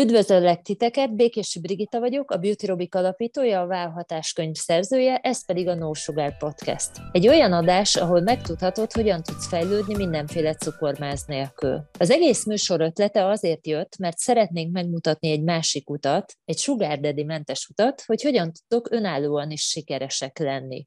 Üdvözöllek titeket, Békési Brigita vagyok, a Beauty Robic alapítója, a Válhatás könyv szerzője, ez pedig a No Sugar Podcast. Egy olyan adás, ahol megtudhatod, hogyan tudsz fejlődni mindenféle cukormáz nélkül. Az egész műsor ötlete azért jött, mert szeretnénk megmutatni egy másik utat, egy Sugar Daddy mentes utat, hogy hogyan tudtok önállóan is sikeresek lenni.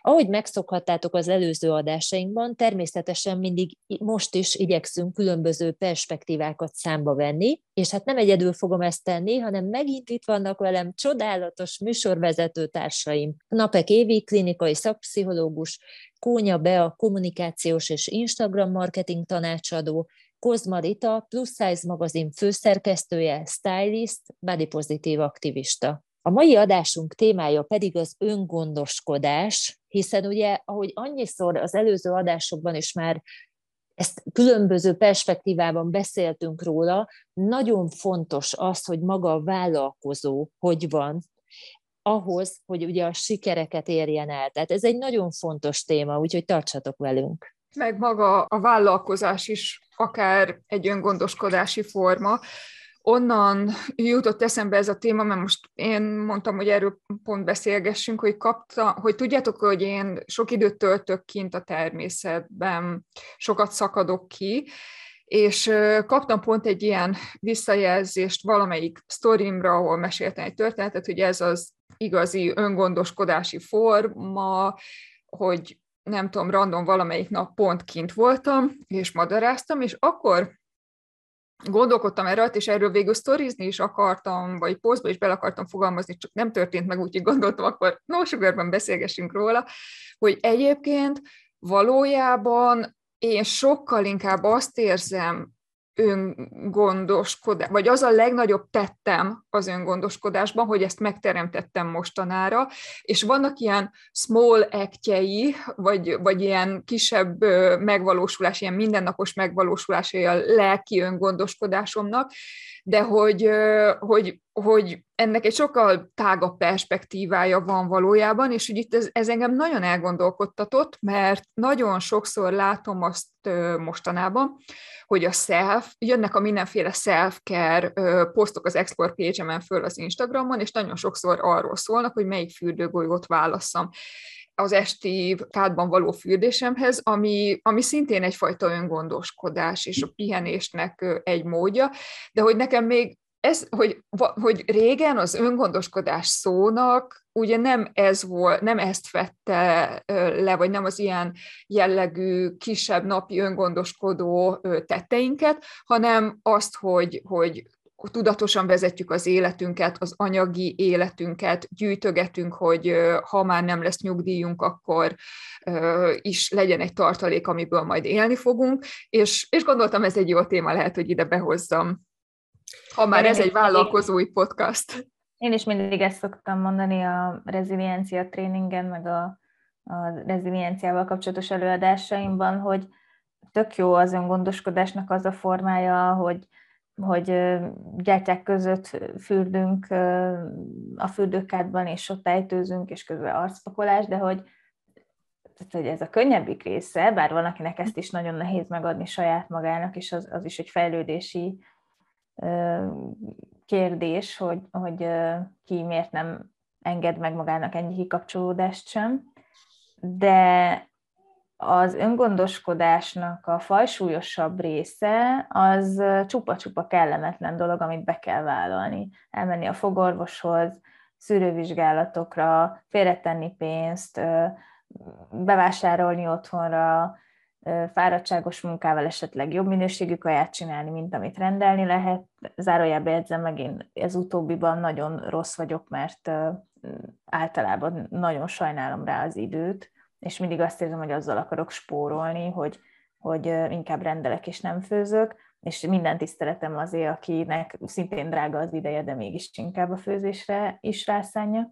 Ahogy megszokhattátok az előző adásainkban, természetesen mindig most is igyekszünk különböző perspektívákat számba venni, és hát nem egyedül fogom ezt tenni, hanem megint itt vannak velem csodálatos műsorvezető társaim. Napek Évi, klinikai szakpszichológus, Kónya Bea, kommunikációs és Instagram marketing tanácsadó, Kozma Rita, Plus Size magazin főszerkesztője, stylist, body pozitív aktivista. A mai adásunk témája pedig az öngondoskodás, hiszen ugye, ahogy annyiszor az előző adásokban is már ezt különböző perspektívában beszéltünk róla, nagyon fontos az, hogy maga a vállalkozó hogy van, ahhoz, hogy ugye a sikereket érjen el. Tehát ez egy nagyon fontos téma, úgyhogy tartsatok velünk. Meg maga a vállalkozás is akár egy öngondoskodási forma, onnan jutott eszembe ez a téma, mert most én mondtam, hogy erről pont beszélgessünk, hogy kapta, hogy tudjátok, hogy én sok időt töltök kint a természetben, sokat szakadok ki, és kaptam pont egy ilyen visszajelzést valamelyik sztorimra, ahol meséltem egy történetet, hogy ez az igazi öngondoskodási forma, hogy nem tudom, random valamelyik nap pont kint voltam, és madaráztam, és akkor gondolkodtam erről, és erről végül sztorizni is akartam, vagy posztba is bele akartam fogalmazni, csak nem történt meg, úgyhogy gondoltam, akkor no sugarban beszélgessünk róla, hogy egyébként valójában én sokkal inkább azt érzem öngondoskodás, vagy az a legnagyobb tettem az öngondoskodásban, hogy ezt megteremtettem mostanára, és vannak ilyen small actjei, vagy, vagy ilyen kisebb megvalósulás, ilyen mindennapos megvalósulásai a lelki öngondoskodásomnak, de hogy, hogy, hogy ennek egy sokkal tágabb perspektívája van valójában, és hogy itt ez, ez engem nagyon elgondolkodtatott, mert nagyon sokszor látom azt mostanában, hogy a self, jönnek a mindenféle self-care posztok az Explore page-emen föl az Instagramon, és nagyon sokszor arról szólnak, hogy melyik fürdőgolyót válasszam az esti kádban való fürdésemhez, ami, ami szintén egyfajta öngondoskodás és a pihenésnek egy módja, de hogy nekem még ez, hogy, hogy régen az öngondoskodás szónak ugye nem ez volt, nem ezt vette le, vagy nem az ilyen jellegű kisebb napi öngondoskodó tetteinket, hanem azt, hogy, hogy tudatosan vezetjük az életünket, az anyagi életünket, gyűjtögetünk, hogy ha már nem lesz nyugdíjunk, akkor is legyen egy tartalék, amiből majd élni fogunk, és, és gondoltam, ez egy jó téma lehet, hogy ide behozzam, ha már Én ez egy vállalkozói podcast. Én is mindig ezt szoktam mondani a reziliencia tréningen, meg a, a rezilienciával kapcsolatos előadásaimban, hogy tök jó az öngondoskodásnak az a formája, hogy hogy gyertyák között fürdünk a fürdőkádban, és ott ejtőzünk, és közben arcpakolás, de hogy, tehát, hogy ez a könnyebbik része, bár van, akinek ezt is nagyon nehéz megadni saját magának, és az, az is egy fejlődési kérdés, hogy, hogy ki miért nem enged meg magának ennyi kikapcsolódást sem, de az öngondoskodásnak a fajsúlyosabb része az csupa-csupa kellemetlen dolog, amit be kell vállalni. Elmenni a fogorvoshoz, szűrővizsgálatokra, félretenni pénzt, bevásárolni otthonra, fáradtságos munkával esetleg jobb minőségű kaját csinálni, mint amit rendelni lehet. Zárójelbe edzem meg, én ez utóbbiban nagyon rossz vagyok, mert általában nagyon sajnálom rá az időt, és mindig azt érzem, hogy azzal akarok spórolni, hogy, hogy inkább rendelek és nem főzök, és minden tiszteletem azért, akinek szintén drága az ideje, de mégis inkább a főzésre is rászánja.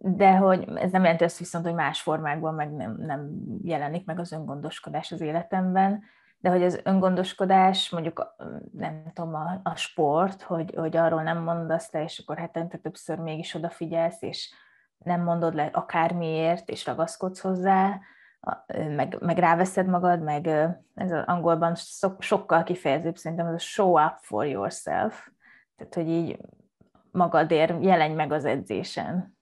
De hogy ez nem jelenti azt viszont, hogy más formákban meg nem, nem jelenik meg az öngondoskodás az életemben, de hogy az öngondoskodás, mondjuk nem tudom, a, a sport, hogy, hogy arról nem mondasz le, és akkor hetente többször mégis odafigyelsz, és nem mondod le akármiért, és ragaszkodsz hozzá, meg, meg ráveszed magad, meg ez az angolban sokkal kifejezőbb szerintem ez a show up for yourself, tehát hogy így magadért jelenj meg az edzésen.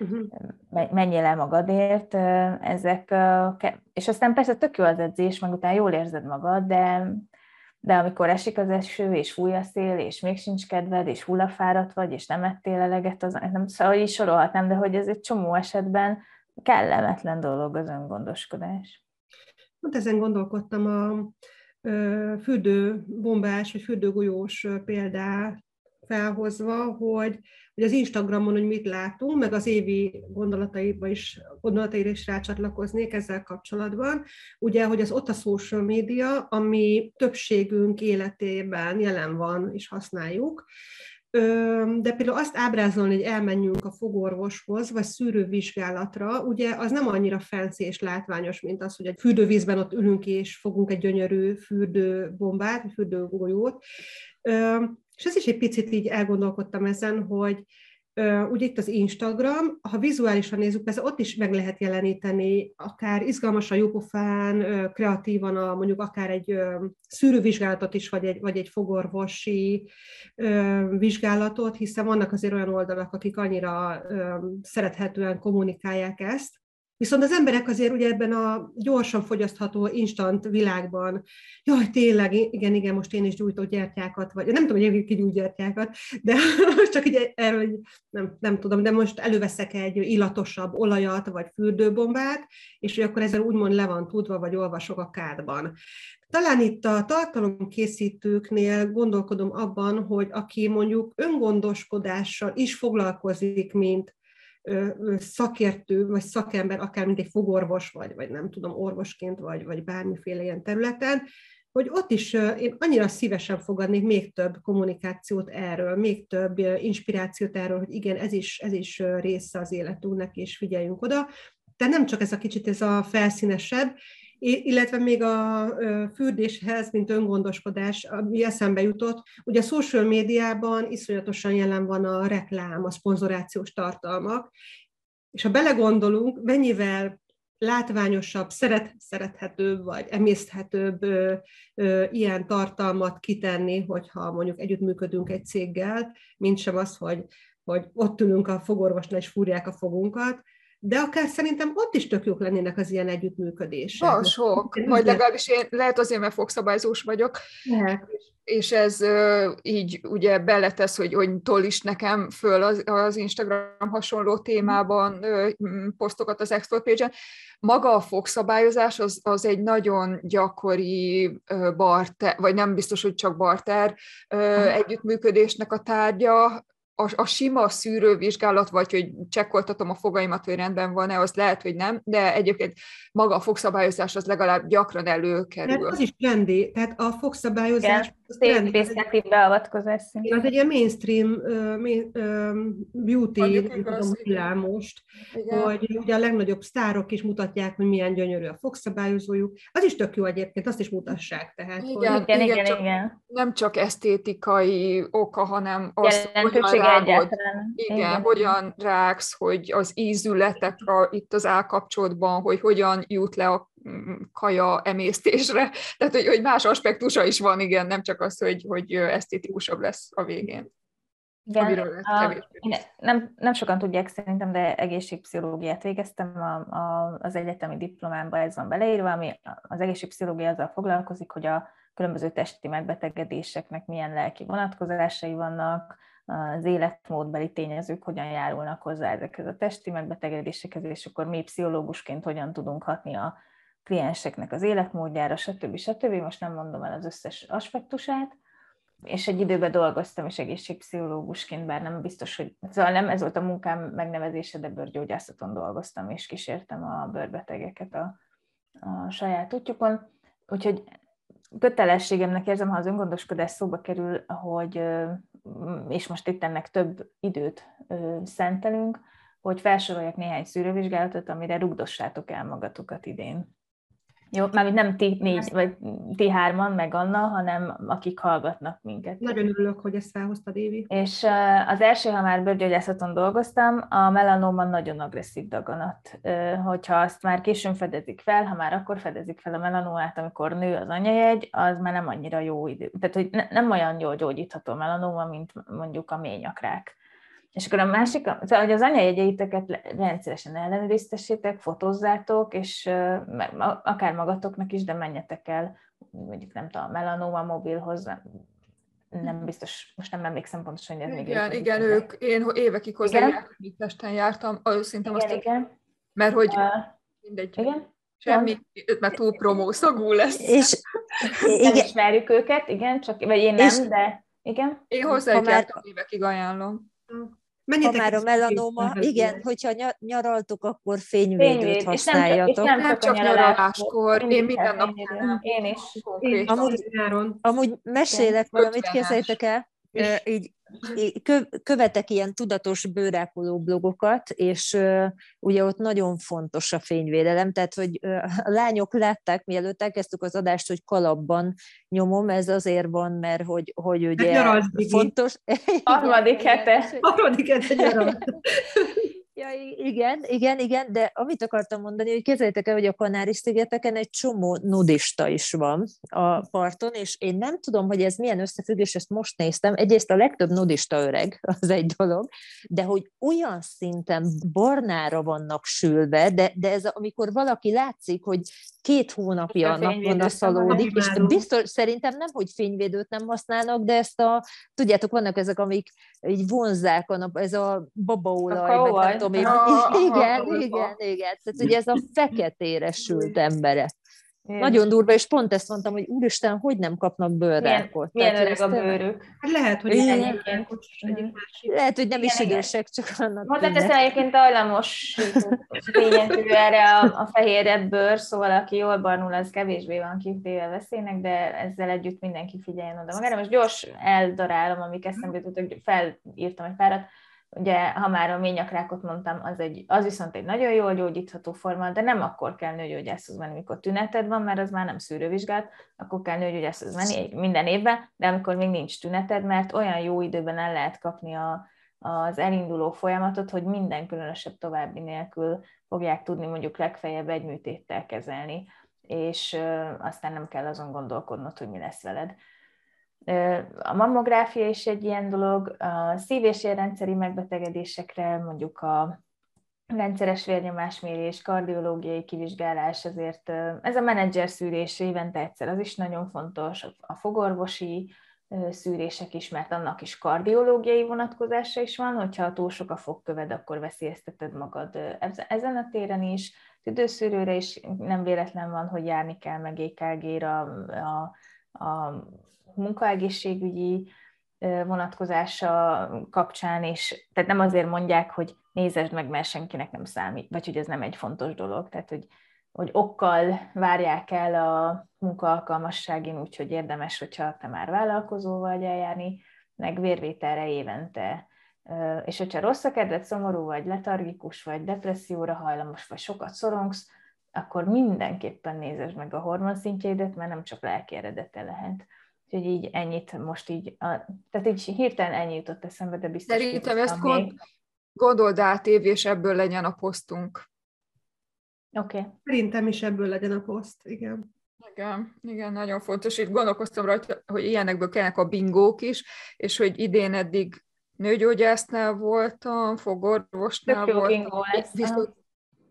Uh-huh. Menjél el magadért, ezek, és aztán persze tök jó az edzés, meg utána jól érzed magad, de, de amikor esik az eső, és fúj a szél, és még sincs kedved, és hullafáradt vagy, és nem ettél eleget, az, nem, szóval így sorolhatnám, de hogy ez egy csomó esetben kellemetlen dolog az öngondoskodás. Hát ezen gondolkodtam a fürdőbombás vagy fürdőgolyós példát felhozva, hogy, hogy az Instagramon, hogy mit látunk, meg az évi gondolataiba is, gondolataira is rácsatlakoznék ezzel kapcsolatban. Ugye, hogy az ott a social media, ami többségünk életében jelen van és használjuk, de például azt ábrázolni, hogy elmenjünk a fogorvoshoz, vagy szűrővizsgálatra, ugye az nem annyira fancy és látványos, mint az, hogy egy fürdővízben ott ülünk és fogunk egy gyönyörű fürdőbombát, fürdőgolyót. És ez is egy picit így elgondolkodtam ezen, hogy ugye itt az Instagram, ha vizuálisan nézzük, persze ott is meg lehet jeleníteni, akár izgalmasan, jópofán, kreatívan, a, mondjuk akár egy szűrővizsgálatot is, vagy egy, vagy egy fogorvosi vizsgálatot, hiszen vannak azért olyan oldalak, akik annyira szerethetően kommunikálják ezt, Viszont az emberek azért ugye ebben a gyorsan fogyasztható instant világban, jaj, tényleg, igen, igen, most én is gyújtott gyertyákat, vagy nem tudom, hogy ki gyertyákat, de most csak így erről nem, nem tudom, de most előveszek egy illatosabb olajat, vagy fürdőbombát, és hogy akkor ezzel úgymond le van tudva, vagy olvasok a kádban. Talán itt a tartalomkészítőknél gondolkodom abban, hogy aki mondjuk öngondoskodással is foglalkozik, mint szakértő, vagy szakember, akár mint egy fogorvos, vagy, vagy nem tudom, orvosként, vagy, vagy bármiféle ilyen területen, hogy ott is én annyira szívesen fogadnék még több kommunikációt erről, még több inspirációt erről, hogy igen, ez is, ez is része az életünknek, és figyeljünk oda. De nem csak ez a kicsit ez a felszínesebb, illetve még a fürdéshez, mint öngondoskodás, ami eszembe jutott, ugye a social médiában iszonyatosan jelen van a reklám, a szponzorációs tartalmak, és ha belegondolunk, mennyivel látványosabb, szeret, szerethetőbb vagy emészthetőbb ö, ö, ilyen tartalmat kitenni, hogyha mondjuk együttműködünk egy céggel, mint sem az, hogy, hogy ott ülünk a fogorvosnál és fúrják a fogunkat, de akár szerintem ott is tök jók lennének az ilyen együttműködések. Van sok, vagy legalábbis én, lehet azért, mert fogszabályzós vagyok, lehet. és ez így ugye beletesz, hogy, hogy toll is nekem föl az, az Instagram hasonló témában posztokat az export page-en. Maga a fogszabályozás az, az egy nagyon gyakori barter, vagy nem biztos, hogy csak barter együttműködésnek a tárgya, a, a sima szűrővizsgálat, vagy hogy csekkoltatom a fogaimat, hogy rendben van-e, az lehet, hogy nem, de egyébként maga a fogszabályozás az legalább gyakran előkerül. Tehát az is trendi, tehát a fogszabályozás... Igen, szép beavatkozás Az egy ilyen mainstream uh, beauty tudom, most, Igen. hogy ugye a legnagyobb sztárok is mutatják, hogy milyen gyönyörű a fogszabályozójuk. Az is tök jó egyébként, azt is mutassák. Tehát, igen, hogy... igen, igen, igen, igen. Nem csak esztétikai oka, hanem az, hogy egyáltalán. Igen, igen, hogyan ráksz, hogy az ízületek a, itt az állkapcsolatban, hogy hogyan jut le a kaja emésztésre. Tehát, hogy, hogy más aspektusa is van, igen, nem csak az, hogy, hogy esztétikusabb lesz a végén. Igen, a, nem, nem sokan tudják szerintem, de egészségpszichológiát végeztem, a, a, az egyetemi diplomámba ez van beleírva, ami az egészségpszichológia azzal foglalkozik, hogy a különböző testi megbetegedéseknek milyen lelki vonatkozásai vannak, az életmódbeli tényezők hogyan járulnak hozzá ezekhez a testi megbetegedésekhez, és akkor mi pszichológusként hogyan tudunk hatni a klienseknek az életmódjára, stb. stb. Most nem mondom el az összes aspektusát, és egy időben dolgoztam is egészségpszichológusként, bár nem biztos, hogy szóval nem ez volt a munkám megnevezése, de bőrgyógyászaton dolgoztam, és kísértem a bőrbetegeket a, a saját útjukon. Úgyhogy kötelességemnek érzem, ha az öngondoskodás szóba kerül, hogy és most itt ennek több időt szentelünk, hogy felsoroljak néhány szűrővizsgálatot, amire rugdossátok el magatokat idén. Jó, mármint nem ti négy, vagy ti hárman, meg Anna, hanem akik hallgatnak minket. Nagyon örülök, hogy ezt felhoztad, Évi. És az első, ha már bőrgyógyászaton dolgoztam, a melanoma nagyon agresszív daganat. Hogyha azt már későn fedezik fel, ha már akkor fedezik fel a melanomát, amikor nő az anyajegy, az már nem annyira jó idő. Tehát, hogy nem olyan jól gyógyítható a melanoma, mint mondjuk a ményakrák. És akkor a másik, szóval, hogy az anyajegyeiteket rendszeresen ellenőriztessétek, fotózzátok, és akár magatoknak is, de menjetek el, mondjuk nem tudom, a melanoma mobilhoz, nem biztos, most nem emlékszem pontosan, hogy ez igen, még Igen, igen, ők, én évekig hozzájártam, Pesten jártam, őszintén igen, azt, igen. mert hogy uh, mindegy, igen? semmi, mert túl promószagú lesz. És igen. ismerjük őket, igen, csak, vagy én nem, és, de igen. Én hozzájuk jártam, évekig ajánlom. Menjetek ha már a melanoma, igen, hogyha nyaraltok, akkor fényvédőt Fényvéd. használjatok. És nem, és nem, nem csak, csak nyaraláskor, én minden nap Én is. Amúgy, amúgy mesélek valamit, képzeljétek el, így követek ilyen tudatos bőrápoló blogokat, és ugye ott nagyon fontos a fényvédelem, tehát hogy a lányok látták, mielőtt elkezdtük az adást, hogy kalapban nyomom, ez azért van, mert hogy, hogy ugye fontos... Harmadik hete. Harmadik hete Ja, igen, igen, igen, de amit akartam mondani, hogy képzeljétek el, hogy a Kanári-szigeteken egy csomó nudista is van a parton, és én nem tudom, hogy ez milyen összefüggés, ezt most néztem. Egyrészt a legtöbb nudista öreg, az egy dolog, de hogy olyan szinten barnára vannak sülve, de, de ez amikor valaki látszik, hogy két hónapja napon szalódik, és biztos, szerintem nem, hogy fényvédőt nem használnak, de ezt a, tudjátok, vannak ezek, amik így vonzák, a nap, ez a babaolaj, a meg nem tudom én. Igen, igen, igen. Tehát ugye ez a feketére sült emberek. Én. Nagyon durva, és pont ezt mondtam, hogy úristen, hogy nem kapnak bőrrákot. Milyen, milyen öreg a bőrük. Hát lehet, hogy egyébként. Lehet, hogy nem is idősek, csak annak Hozzáteszem egyébként hajlamos tényező erre a, a fehérebb bőr, szóval aki jól barnul, az kevésbé van kitéve veszélynek, de ezzel együtt mindenki figyeljen oda magára. Most gyors eldarálom, amik eszembe jutottak, felírtam egy párat Ugye, ha már a ményakrákot mondtam, az, egy, az viszont egy nagyon jól gyógyítható forma, de nem akkor kell nőgyógyászhoz menni, amikor tüneted van, mert az már nem szűrővizsgált, akkor kell nőgyógyászhoz menni minden évben, de amikor még nincs tüneted, mert olyan jó időben el lehet kapni a, az elinduló folyamatot, hogy minden különösebb további nélkül fogják tudni mondjuk legfeljebb egy műtéttel kezelni, és aztán nem kell azon gondolkodnod, hogy mi lesz veled. A mammográfia is egy ilyen dolog, a szív- és érrendszeri megbetegedésekre, mondjuk a rendszeres vérnyomásmérés, kardiológiai kivizsgálás, azért ez a menedzser szűrés évente egyszer, az is nagyon fontos, a fogorvosi szűrések is, mert annak is kardiológiai vonatkozása is van, hogyha túl sok a fogköved, akkor veszélyezteted magad ezen a téren is, tüdőszűrőre is nem véletlen van, hogy járni kell meg EKG-ra, a, a munkaegészségügyi vonatkozása kapcsán is, tehát nem azért mondják, hogy nézesd meg, mert senkinek nem számít, vagy hogy ez nem egy fontos dolog, tehát hogy, hogy okkal várják el a munkaalkalmasságin, úgyhogy érdemes, hogyha te már vállalkozó vagy eljárni, meg vérvételre évente. És hogyha rossz a kedved, szomorú vagy, letargikus vagy, depresszióra hajlamos vagy, sokat szorongsz, akkor mindenképpen nézesd meg a hormonszintjeidet, mert nem csak lelki eredete lehet. Úgyhogy így ennyit most így, a, tehát így hirtelen ennyi jutott eszembe, de biztos Szerintem ezt gond, gondold át, év, és ebből legyen a posztunk. Oké. Okay. Szerintem is ebből legyen a poszt, igen. Igen, igen, nagyon fontos. Itt gondolkoztam rajta, hogy ilyenekből kellnek a bingók is, és hogy idén eddig nőgyógyásznál voltam, fogorvosnál voltam, viszont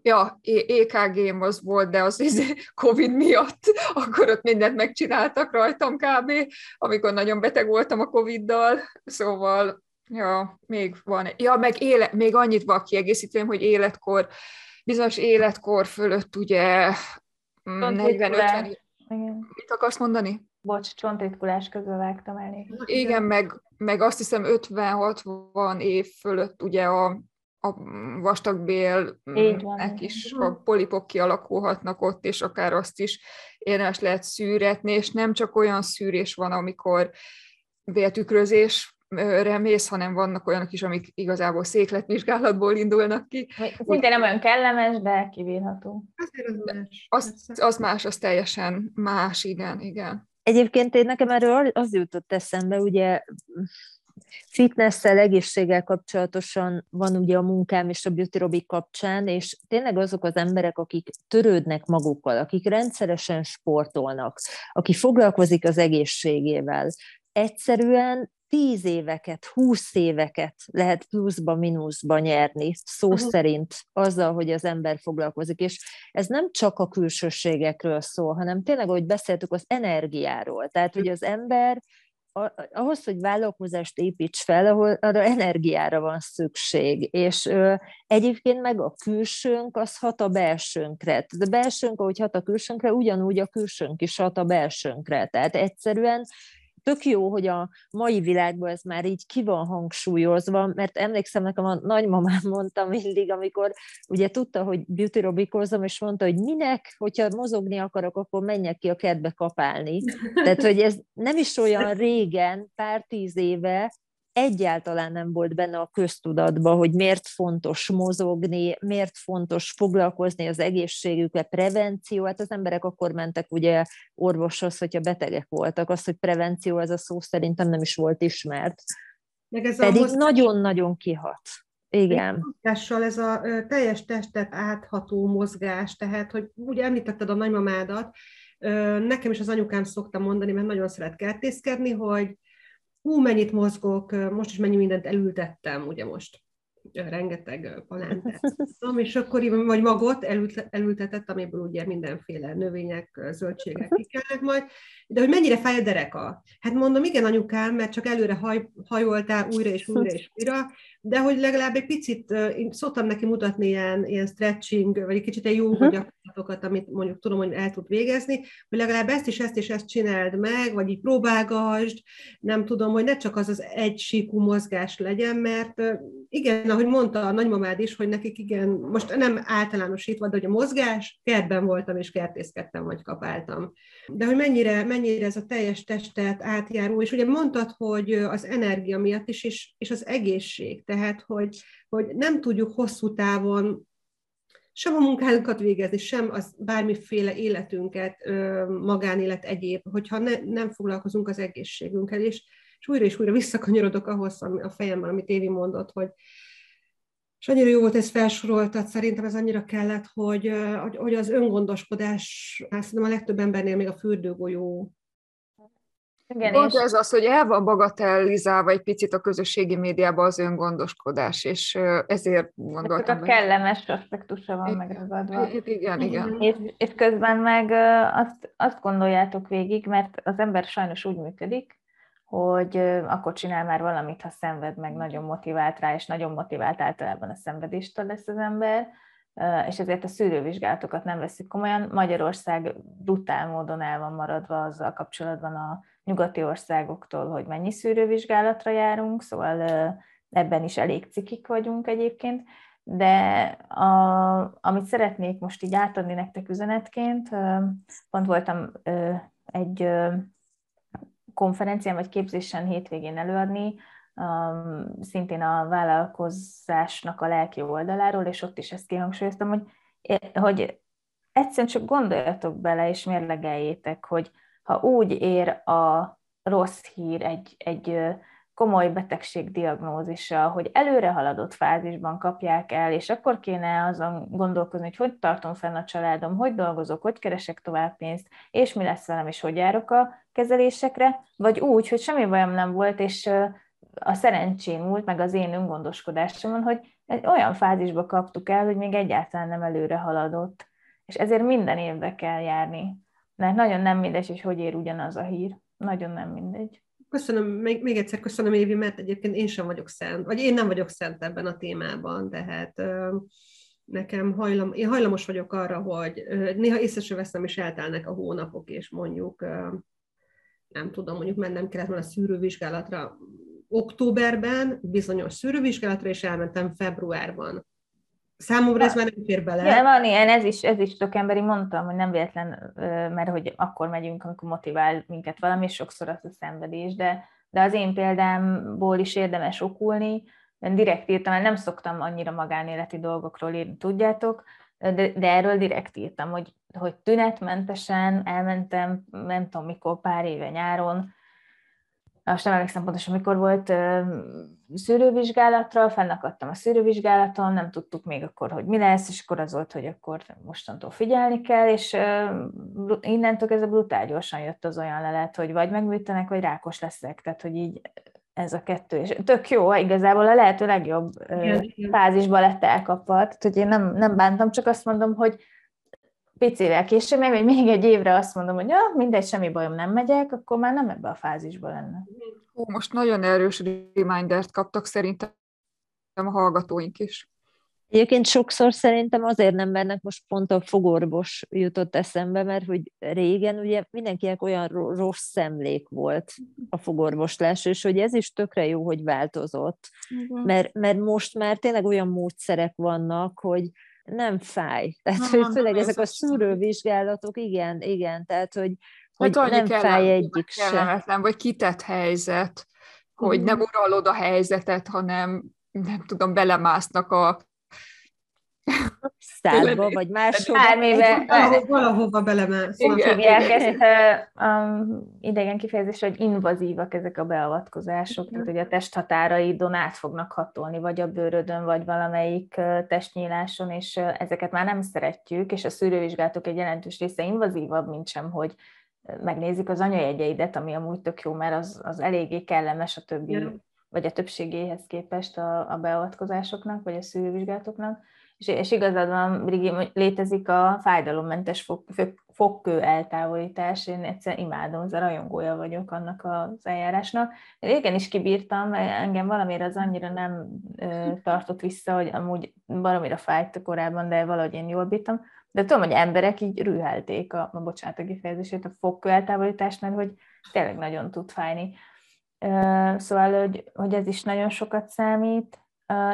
ja, EKG-m az volt, de az izé Covid miatt, akkor ott mindent megcsináltak rajtam kb., amikor nagyon beteg voltam a Covid-dal, szóval, ja, még van. Ja, meg éle, még annyit van kiegészítőm, hogy életkor, bizonyos életkor fölött ugye 40-50 Mit akarsz mondani? Bocs, csontritkulás közül vágtam elég. Igen, meg, meg azt hiszem 50-60 év fölött ugye a a vastagbélnek is a polipok kialakulhatnak ott, és akár azt is érdemes lehet szűretni, és nem csak olyan szűrés van, amikor vértükrözés remész, hanem vannak olyanok is, amik igazából székletvizsgálatból indulnak ki. Szinte nem olyan kellemes, de kivírható. Azért az más. Az, az más, az teljesen más, igen, igen. Egyébként én nekem erről az jutott eszembe, ugye fitnesszel, egészséggel kapcsolatosan van ugye a munkám és a Beauty Robi kapcsán, és tényleg azok az emberek, akik törődnek magukkal, akik rendszeresen sportolnak, aki foglalkozik az egészségével, egyszerűen tíz éveket, húsz éveket lehet pluszba, mínuszba nyerni, szó uh-huh. szerint, azzal, hogy az ember foglalkozik. És ez nem csak a külsőségekről szól, hanem tényleg, ahogy beszéltük, az energiáról. Tehát, hogy az ember ahhoz, hogy vállalkozást építs fel, ahol arra energiára van szükség, és ö, egyébként meg a külsőnk az hat a belsőnkre. Tehát a belsőnk, ahogy hat a külsőnkre, ugyanúgy a külsőnk is hat a belsőnkre. Tehát egyszerűen tök jó, hogy a mai világban ez már így ki van hangsúlyozva, mert emlékszem, nekem a nagymamám mondta mindig, amikor ugye tudta, hogy beauty robikozom, és mondta, hogy minek, hogyha mozogni akarok, akkor menjek ki a kertbe kapálni. Tehát, hogy ez nem is olyan régen, pár tíz éve, egyáltalán nem volt benne a köztudatban, hogy miért fontos mozogni, miért fontos foglalkozni az egészségükkel, prevenció, hát az emberek akkor mentek ugye orvoshoz, hogyha betegek voltak, az, hogy prevenció, ez a szó szerintem nem is volt ismert. Meg ez Pedig nagyon-nagyon kihat. Igen. Ez a teljes testet átható mozgás, tehát, hogy úgy említetted a nagymamádat, nekem is az anyukám szokta mondani, mert nagyon szeret kertészkedni, hogy hú, mennyit mozgok, most is mennyi mindent elültettem, ugye most rengeteg palántát. és akkor vagy magot elültetett, amiből ugye mindenféle növények, zöldségek kikelnek majd, de hogy mennyire fáj a dereka? Hát mondom, igen, anyukám, mert csak előre haj, hajoltál újra és újra és újra, de hogy legalább egy picit, én szoktam neki mutatni ilyen, ilyen stretching, vagy egy kicsit egy jó uh-huh. gyakorlatokat, amit mondjuk tudom, hogy el tud végezni, hogy legalább ezt is, ezt és ezt csináld meg, vagy így próbálgasd, nem tudom, hogy ne csak az az egy síkú mozgás legyen, mert igen, ahogy mondta a nagymamád is, hogy nekik igen, most nem általánosítva, de hogy a mozgás, kertben voltam és kertészkedtem, vagy kapáltam. De hogy mennyire, mennyire ez a teljes testet átjáró, és ugye mondtad, hogy az energia miatt is, és, és az egészség, tehát hogy, hogy nem tudjuk hosszú távon sem a munkánkat végezni, sem az bármiféle életünket, magánélet egyéb, hogyha ne, nem foglalkozunk az egészségünkkel, és, és újra és újra visszakanyarodok ahhoz a fejemben, amit Évi mondott, hogy, és annyira jó volt ez felsoroltad, szerintem ez annyira kellett, hogy, hogy az öngondoskodás, hát szerintem a legtöbb embernél még a fürdőgolyó igen, Pont és... ez az, hogy el van bagatellizálva egy picit a közösségi médiában az öngondoskodás, és ezért gondoltam. a kellemes aspektusa van megragadva. Igen, igen. És, és közben meg azt, azt gondoljátok végig, mert az ember sajnos úgy működik, hogy akkor csinál már valamit, ha szenved, meg nagyon motivált rá, és nagyon motivált általában a szenvedéstől lesz az ember, és ezért a szűrővizsgálatokat nem veszik komolyan. Magyarország brutál módon el van maradva azzal kapcsolatban a nyugati országoktól, hogy mennyi szűrővizsgálatra járunk, szóval ebben is elég cikik vagyunk egyébként, de a, amit szeretnék most így átadni nektek üzenetként, pont voltam egy konferencián vagy képzésen hétvégén előadni, szintén a vállalkozásnak a lelki oldaláról, és ott is ezt kihangsúlyoztam, hogy, hogy egyszerűen csak gondoljatok bele, és mérlegeljétek, hogy ha úgy ér a rossz hír egy, egy komoly betegség diagnózisa, hogy előre haladott fázisban kapják el, és akkor kéne azon gondolkozni, hogy hogy tartom fenn a családom, hogy dolgozok, hogy keresek tovább pénzt, és mi lesz velem, és hogy járok a kezelésekre, vagy úgy, hogy semmi bajom nem volt, és a szerencsém múlt, meg az én öngondoskodásomon, hogy egy olyan fázisba kaptuk el, hogy még egyáltalán nem előre haladott. És ezért minden évbe kell járni. Mert nagyon nem mindegy, hogy hogy ér ugyanaz a hír. Nagyon nem mindegy. Köszönöm, még, még egyszer köszönöm Évi, mert egyébként én sem vagyok szent, vagy én nem vagyok szent ebben a témában, tehát nekem hajlam, én hajlamos vagyok arra, hogy néha észre sem veszem, és eltelnek a hónapok, és mondjuk nem tudom, mondjuk mennem kellett volna a szűrővizsgálatra októberben, bizonyos szűrővizsgálatra, és elmentem februárban. Számomra ez már nem fér bele. Ja, van ilyen, ez is, ez is sok emberi, mondtam, hogy nem véletlen, mert hogy akkor megyünk, amikor motivál minket valami, és sokszor az a szenvedés, de de az én példámból is érdemes okulni, én direkt írtam, mert nem szoktam annyira magánéleti dolgokról írni, tudjátok, de, de erről direkt írtam, hogy, hogy tünetmentesen elmentem, nem tudom mikor, pár éve nyáron, most nem emlékszem pontosan, mikor volt szűrővizsgálatra, fennakadtam a szűrővizsgálaton, nem tudtuk még akkor, hogy mi lesz, és akkor az volt, hogy akkor mostantól figyelni kell, és innentől ez a brutál gyorsan jött az olyan lelet, hogy vagy megműtenek, vagy rákos leszek, tehát hogy így ez a kettő, és tök jó, igazából a lehető legjobb fázisba lett elkapva, tehát hogy én nem, nem bántam, csak azt mondom, hogy picivel később, meg még egy évre azt mondom, hogy ja, mindegy, semmi bajom, nem megyek, akkor már nem ebbe a fázisba lenne. Ó, most nagyon erős remindert kaptak szerintem a hallgatóink is. Egyébként sokszor szerintem azért nem mernek, most pont a fogorvos jutott eszembe, mert hogy régen ugye mindenkinek olyan rossz szemlék volt a fogorvoslás, és hogy ez is tökre jó, hogy változott, mert, mert most már tényleg olyan módszerek vannak, hogy nem fáj. Tehát, ha, hogy főleg nem ezek a szűrővizsgálatok, igen, igen, tehát, hogy, hát hogy nem fáj egyik sem. Vagy kitett helyzet, hogy nem uralod a helyzetet, hanem nem tudom, belemásznak a szádba, vagy máshova. Bármibe. Valahova belemásznak. Hívják ezt um, idegen kifejezés, hogy invazívak ezek a beavatkozások, tehát hogy a testhatáraidon át fognak hatolni, vagy a bőrödön, vagy valamelyik testnyíláson, és ezeket már nem szeretjük, és a szűrővizsgálatok egy jelentős része invazívabb, mint sem, hogy megnézik az anyajegyeidet, ami amúgy tök jó, mert az, az eléggé kellemes a többi, ja. vagy a többségéhez képest a, a beavatkozásoknak, vagy a szűrővizsgálatoknak és, és igazad van, Brigi, létezik a fájdalommentes fog, fogkő eltávolítás, én egyszer imádom, az a rajongója vagyok annak az eljárásnak. Régen is kibírtam, engem valamire az annyira nem ö, tartott vissza, hogy amúgy valamire fájt korábban, de valahogy én jól bírtam. De tudom, hogy emberek így rühelték a, a bocsánat a kifejezését, a fogkő eltávolítást, mert hogy tényleg nagyon tud fájni. Ö, szóval, hogy, hogy ez is nagyon sokat számít,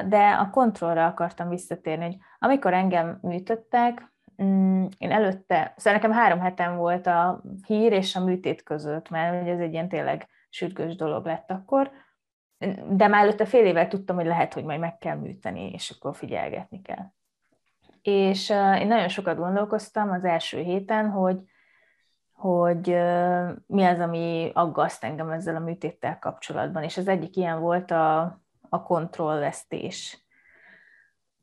de a kontrollra akartam visszatérni, hogy amikor engem műtöttek, mm, én előtte, szóval nekem három hetem volt a hír és a műtét között, mert ez egy ilyen tényleg sürgős dolog lett akkor, de már előtte fél évvel tudtam, hogy lehet, hogy majd meg kell műteni, és akkor figyelgetni kell. És én nagyon sokat gondolkoztam az első héten, hogy, hogy mi az, ami aggaszt engem ezzel a műtéttel kapcsolatban, és az egyik ilyen volt a, a kontrollvesztés.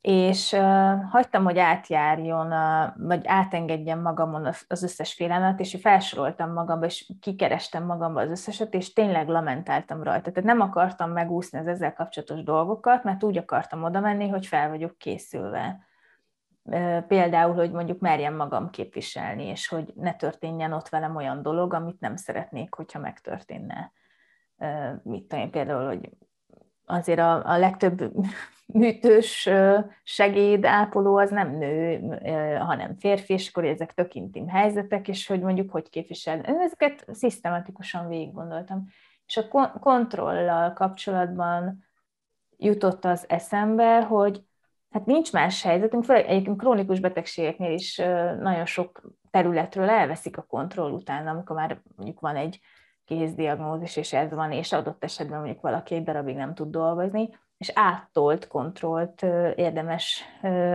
És uh, hagytam, hogy átjárjon, uh, vagy átengedjem magamon az összes félelmet, és felsoroltam magamba, és kikerestem magamba az összeset, és tényleg lamentáltam rajta. Tehát nem akartam megúszni az ezzel kapcsolatos dolgokat, mert úgy akartam oda menni, hogy fel vagyok készülve. Például, hogy mondjuk merjem magam képviselni, és hogy ne történjen ott velem olyan dolog, amit nem szeretnék, hogyha megtörténne. Mit tudom én, például, hogy azért a, a legtöbb műtős segédápoló az nem nő, hanem férfi, és akkor ezek tök intim helyzetek, és hogy mondjuk hogy képvisel. Ezeket szisztematikusan végig gondoltam. És a kontrollal kapcsolatban jutott az eszembe, hogy hát nincs más helyzetünk, főleg egyébként krónikus betegségeknél is nagyon sok területről elveszik a kontroll után, amikor már mondjuk van egy kézdiagnózis, és ez van, és adott esetben mondjuk valaki egy darabig nem tud dolgozni, és áttolt kontrollt érdemes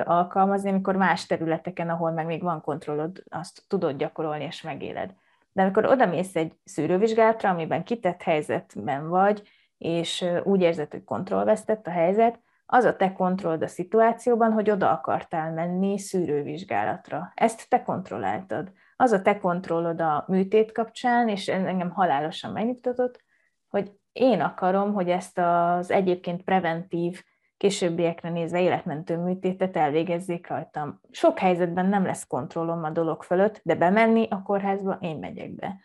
alkalmazni, amikor más területeken, ahol meg még van kontrollod, azt tudod gyakorolni és megéled. De amikor odamész egy szűrővizsgálatra, amiben kitett helyzetben vagy, és úgy érzed, hogy kontrollvesztett a helyzet, az a te kontrollod a szituációban, hogy oda akartál menni szűrővizsgálatra. Ezt te kontrolláltad az a te kontrollod a műtét kapcsán, és engem halálosan megnyugtatott, hogy én akarom, hogy ezt az egyébként preventív, későbbiekre nézve életmentő műtétet elvégezzék rajtam. Sok helyzetben nem lesz kontrollom a dolog fölött, de bemenni a kórházba én megyek be.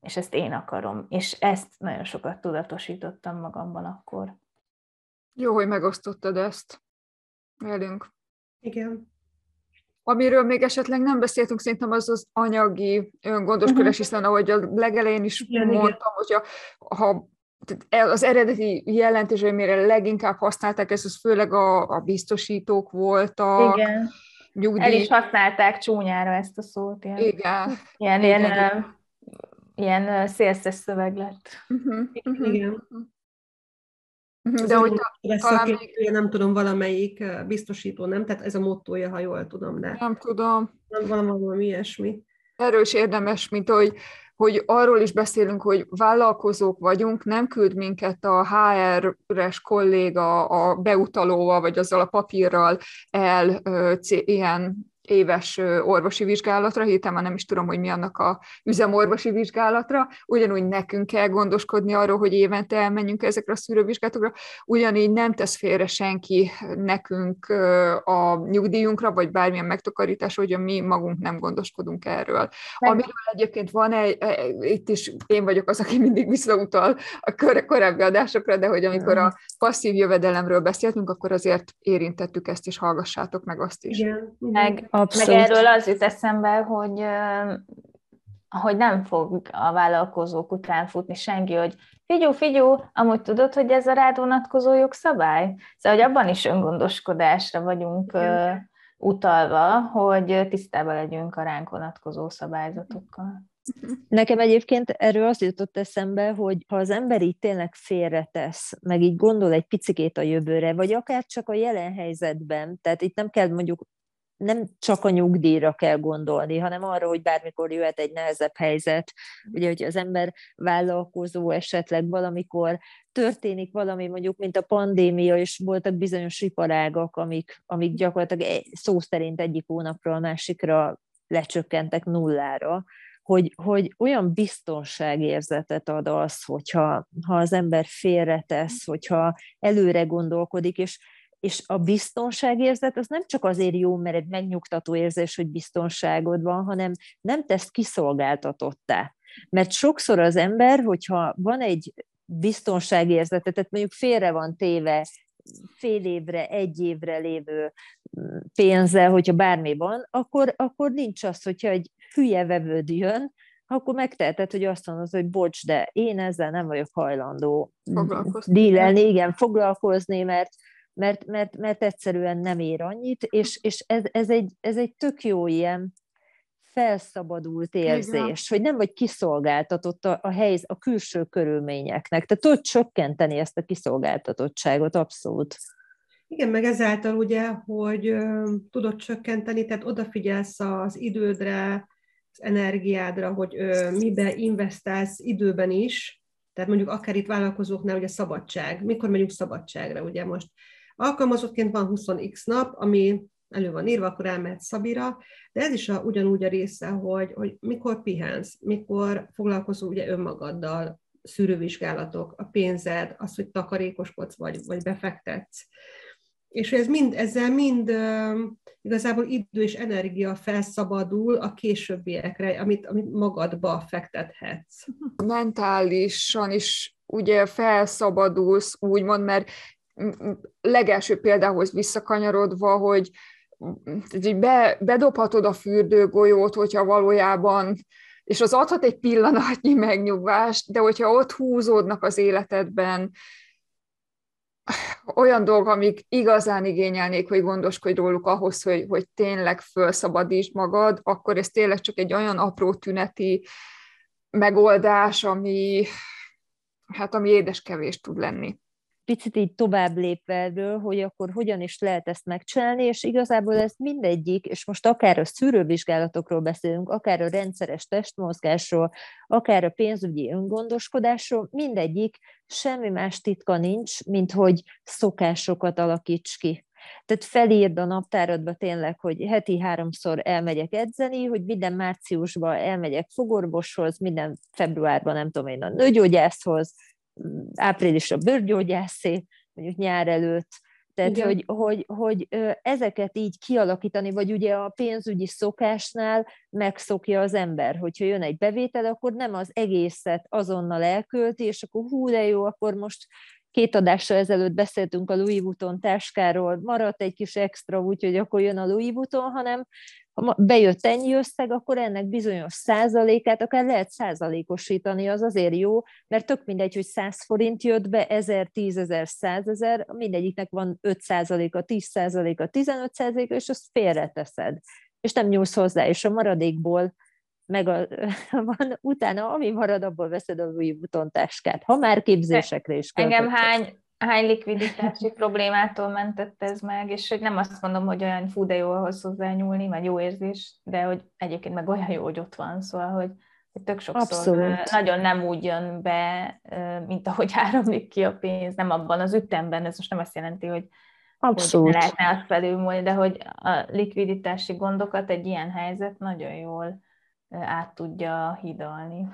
És ezt én akarom. És ezt nagyon sokat tudatosítottam magamban akkor. Jó, hogy megosztottad ezt velünk. Igen. Amiről még esetleg nem beszéltünk, szerintem az az anyagi gondoskodás, uh-huh. hiszen ahogy a legelején is igen, mondtam, igen. hogyha ha az eredeti jelentés, amire leginkább használták, ez az főleg a, a biztosítók voltak. Igen. Nyugdíj. El is használták csúnyára ezt a szót. Ilyen. Igen. Ilyen, ilyen igen. ilyen szélszes szöveg lett. Uh-huh. Igen. Uh-huh. De hogy talán még... nem tudom, valamelyik biztosító, nem? Tehát ez a mottoja, ha jól tudom, de... Nem tudom. Nem valami ilyesmi. Erről is érdemes, mint hogy hogy arról is beszélünk, hogy vállalkozók vagyunk, nem küld minket a HR-es kolléga a beutalóval, vagy azzal a papírral el ilyen éves orvosi vizsgálatra, héten már nem is tudom, hogy mi annak a üzemorvosi vizsgálatra, ugyanúgy nekünk kell gondoskodni arról, hogy évente elmenjünk ezekre a szűrővizsgálatokra, ugyanígy nem tesz félre senki nekünk a nyugdíjunkra, vagy bármilyen megtakarítás, hogy mi magunk nem gondoskodunk erről. Meg... Amiről egyébként van egy, e, itt is én vagyok az, aki mindig visszautal a korábbi adásokra, de hogy amikor a passzív jövedelemről beszéltünk, akkor azért érintettük ezt, és hallgassátok meg azt is. Igen. Meg Abszolút. Meg erről az jut eszembe, hogy, hogy nem fog a vállalkozók után futni senki, hogy figyú, figyú, amúgy tudod, hogy ez a rád vonatkozó jogszabály? Szóval, hogy abban is öngondoskodásra vagyunk Igen. utalva, hogy tisztában legyünk a ránk vonatkozó szabályzatokkal. Nekem egyébként erről az jutott eszembe, hogy ha az ember így tényleg félretesz, meg így gondol egy picikét a jövőre, vagy akár csak a jelen helyzetben, tehát itt nem kell mondjuk nem csak a nyugdíjra kell gondolni, hanem arra, hogy bármikor jöhet egy nehezebb helyzet, ugye, hogy az ember vállalkozó esetleg valamikor történik valami, mondjuk, mint a pandémia, és voltak bizonyos iparágak, amik, amik gyakorlatilag szó szerint egyik hónapról a másikra lecsökkentek nullára, hogy, hogy olyan biztonságérzetet ad az, hogyha ha az ember félretesz, hogyha előre gondolkodik, és és a biztonságérzet az nem csak azért jó, mert egy megnyugtató érzés, hogy biztonságod van, hanem nem tesz kiszolgáltatottá. Mert sokszor az ember, hogyha van egy biztonságérzete, tehát mondjuk félre van téve fél évre, egy évre lévő mm, pénze, hogyha bármi van, akkor, akkor nincs az, hogyha egy hülye vevőd jön, akkor megteheted, hogy azt mondod, hogy bocs, de én ezzel nem vagyok hajlandó dílelni, igen, foglalkozni, mert mert, mert, mert egyszerűen nem ér annyit, és, és ez, ez, egy, ez egy tök jó ilyen felszabadult érzés, hogy nem vagy kiszolgáltatott a, a helyz, a külső körülményeknek. Tehát tudod csökkenteni ezt a kiszolgáltatottságot, abszolút. Igen, meg ezáltal ugye, hogy tudod csökkenteni, tehát odafigyelsz az idődre, az energiádra, hogy mibe investálsz időben is, tehát mondjuk akár itt vállalkozóknál ugye szabadság, mikor megyünk szabadságra, ugye most Alkalmazottként van 20x nap, ami elő van írva, akkor elmehet Szabira, de ez is a, ugyanúgy a része, hogy, hogy mikor pihensz, mikor foglalkozol ugye önmagaddal, szűrővizsgálatok, a pénzed, az, hogy takarékoskodsz vagy, vagy befektetsz. És ez mind, ezzel mind uh, igazából idő és energia felszabadul a későbbiekre, amit, amit magadba fektethetsz. Mentálisan is ugye felszabadulsz, úgymond, mert legelső példához visszakanyarodva, hogy be, bedobhatod a fürdőgolyót, hogyha valójában, és az adhat egy pillanatnyi megnyugvást, de hogyha ott húzódnak az életedben olyan dolgok, amik igazán igényelnék, hogy gondoskodj róluk ahhoz, hogy, hogy tényleg felszabadítsd magad, akkor ez tényleg csak egy olyan apró tüneti megoldás, ami, hát ami édeskevés tud lenni picit így tovább lépve erről, hogy akkor hogyan is lehet ezt megcsinálni, és igazából ez mindegyik, és most akár a szűrővizsgálatokról beszélünk, akár a rendszeres testmozgásról, akár a pénzügyi öngondoskodásról, mindegyik semmi más titka nincs, mint hogy szokásokat alakíts ki. Tehát felírd a naptáradba tényleg, hogy heti háromszor elmegyek edzeni, hogy minden márciusban elmegyek fogorvoshoz, minden februárban nem tudom én a nőgyógyászhoz, áprilisra bőrgyógyászé, mondjuk nyár előtt, tehát, Igen. hogy, hogy, hogy ezeket így kialakítani, vagy ugye a pénzügyi szokásnál megszokja az ember, hogyha jön egy bevétel, akkor nem az egészet azonnal elkölti, és akkor hú, de jó, akkor most két adással ezelőtt beszéltünk a Louis Vuitton táskáról, maradt egy kis extra, úgyhogy akkor jön a Louis Vuitton, hanem ha bejött ennyi összeg, akkor ennek bizonyos százalékát akár lehet százalékosítani, az azért jó, mert tök mindegy, hogy 100 forint jött be, 1000, 10 ezer, 100 ezer, mindegyiknek van 5 százaléka, 10 százaléka, 15 százaléka, és azt félreteszed, és nem nyúlsz hozzá, és a maradékból meg a, van, utána, ami marad, abból veszed az új butontáskát, ha már képzésekre is költöttek. Engem hány, hány likviditási problémától mentett ez meg, és hogy nem azt mondom, hogy olyan fú, de jó ahhoz hozzányúlni, vagy jó érzés, de hogy egyébként meg olyan jó, hogy ott van, szóval, hogy, hogy tök sokszor Abszolút. nagyon nem úgy jön be, mint ahogy áramlik ki a pénz, nem abban az ütemben, ez most nem azt jelenti, hogy Abszolút. Hogy lehetne azt felülmúlni, de hogy a likviditási gondokat egy ilyen helyzet nagyon jól át tudja hidalni.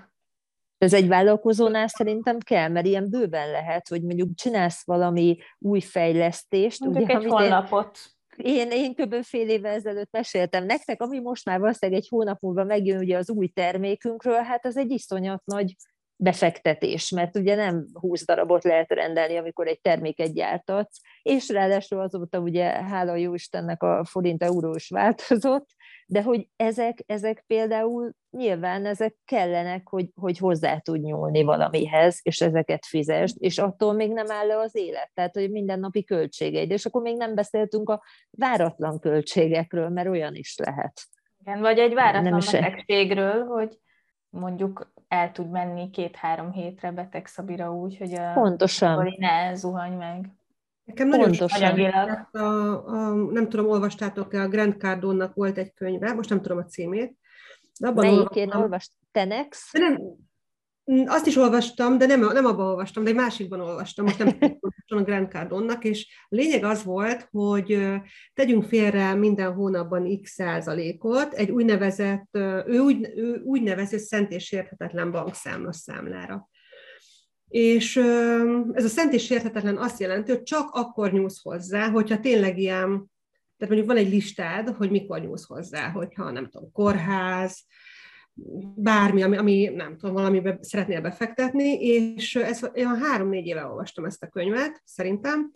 Ez egy vállalkozónál szerintem kell, mert ilyen bőven lehet, hogy mondjuk csinálsz valami új fejlesztést. Mondjuk ugye, egy honlapot. Én, én kb. fél évvel ezelőtt meséltem nektek, ami most már valószínűleg egy hónap múlva megjön ugye az új termékünkről, hát az egy iszonyat nagy befektetés, mert ugye nem 20 darabot lehet rendelni, amikor egy terméket gyártatsz, és ráadásul azóta ugye hála jó Istennek a forint euró is változott, de hogy ezek, ezek például nyilván ezek kellenek, hogy, hogy hozzá tud nyúlni valamihez, és ezeket fizest, és attól még nem áll le az élet, tehát hogy mindennapi költségeid, és akkor még nem beszéltünk a váratlan költségekről, mert olyan is lehet. Igen, vagy egy váratlan betegségről, hogy mondjuk el tud menni két-három hétre beteg Szabira úgy, hogy a Pontosan. ne zuhany meg. Nekem nagyon Pontosan. A, a, nem tudom, olvastátok-e, a Grand Cardone-nak volt egy könyve, most nem tudom a címét. De abban Melyikén olvast? Tenex? Nem, azt is olvastam, de nem, nem abban olvastam, de egy másikban olvastam, most nem tudom a Grand Cardonnak, és a lényeg az volt, hogy tegyünk félre minden hónapban x százalékot egy úgynevezett, ő úgy, ő úgy nevezett szent és érthetetlen bankszámla számlára. És ez a szent és érthetetlen azt jelenti, hogy csak akkor nyúlsz hozzá, hogyha tényleg ilyen, tehát mondjuk van egy listád, hogy mikor nyúlsz hozzá, hogyha nem tudom, kórház, bármi, ami, ami nem tudom, valamibe szeretnél befektetni, és ez, én három-négy éve olvastam ezt a könyvet, szerintem,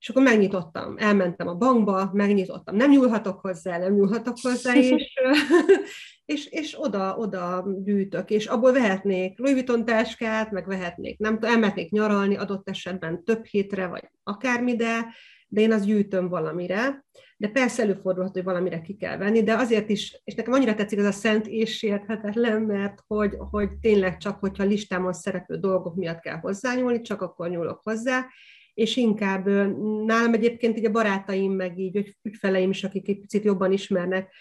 és akkor megnyitottam, elmentem a bankba, megnyitottam, nem nyúlhatok hozzá, nem nyúlhatok hozzá, és, és, és oda, oda gyűjtök, és abból vehetnék Louis Vuitton táskát, meg vehetnék, nem tudom, elmehetnék nyaralni adott esetben több hétre, vagy akármi, de, de én azt gyűjtöm valamire, de persze előfordulhat, hogy valamire ki kell venni, de azért is, és nekem annyira tetszik ez a szent és sérthetetlen, mert hogy, hogy tényleg csak, hogyha listámon szereplő dolgok miatt kell hozzányúlni, csak akkor nyúlok hozzá, és inkább nálam egyébként így a barátaim, meg így, ügyfeleim is, akik egy picit jobban ismernek,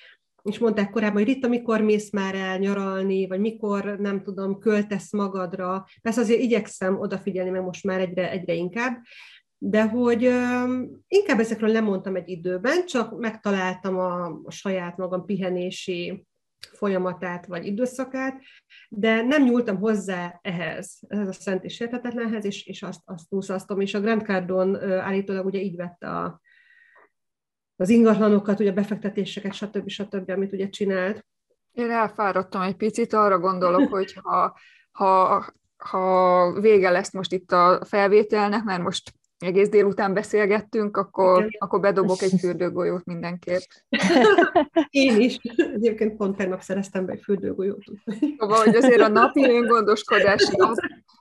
és mondták korábban, hogy Rita, mikor mész már el nyaralni, vagy mikor, nem tudom, költesz magadra. Persze azért igyekszem odafigyelni, meg most már egyre, egyre inkább, de hogy inkább ezekről lemondtam egy időben, csak megtaláltam a, a saját magam pihenési folyamatát vagy időszakát, de nem nyúltam hozzá ehhez, ehhez a szent és értetetlenhez, és, és azt, azt túlszasztom, és a Grand Cardon állítólag ugye így vette a, az ingatlanokat, ugye befektetéseket, stb. stb., amit ugye csinált. Én elfáradtam egy picit, arra gondolok, hogy ha, ha, ha vége lesz most itt a felvételnek, mert most egész délután beszélgettünk, akkor, Igen. akkor bedobok egy fürdőgolyót mindenképp. Én is. Egyébként pont tegnap szereztem be egy fürdőgolyót. Szóval, hogy azért a napi öngondoskodás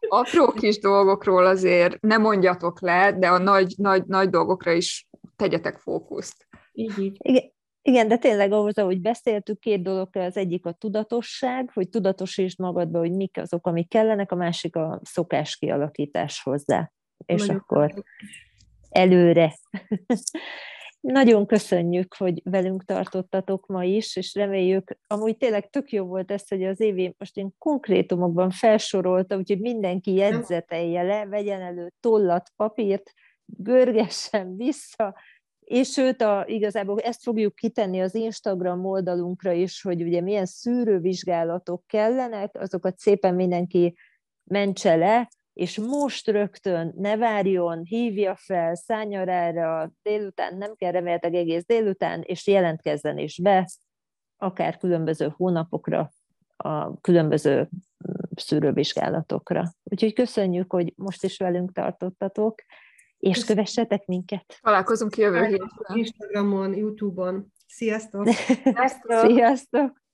apró kis dolgokról azért nem mondjatok le, de a nagy, nagy, nagy dolgokra is tegyetek fókuszt. Így, így. Igen. Igen, de tényleg ahhoz, ahogy beszéltük, két dolog, az egyik a tudatosság, hogy tudatosítsd magadba, hogy mik azok, amik kellenek, a másik a szokás kialakítás hozzá és Nagyon akkor előre. Nagyon köszönjük, hogy velünk tartottatok ma is, és reméljük, amúgy tényleg tök jó volt ez, hogy az évi most én konkrétumokban felsorolta, úgyhogy mindenki jegyzetelje le, vegyen elő tollat, papírt, görgessen vissza, és sőt, a, igazából ezt fogjuk kitenni az Instagram oldalunkra is, hogy ugye milyen szűrővizsgálatok kellenek, azokat szépen mindenki mentse le, és most rögtön ne várjon, hívja fel, szálljon erre délután, nem kell reméltek egész délután, és jelentkezzen is be, akár különböző hónapokra, a különböző mm, szűrővizsgálatokra. Úgyhogy köszönjük, hogy most is velünk tartottatok, és kövessetek minket. Találkozunk jövő héten. Instagramon, Youtube-on. Sziasztok! Sziasztok! Sziasztok!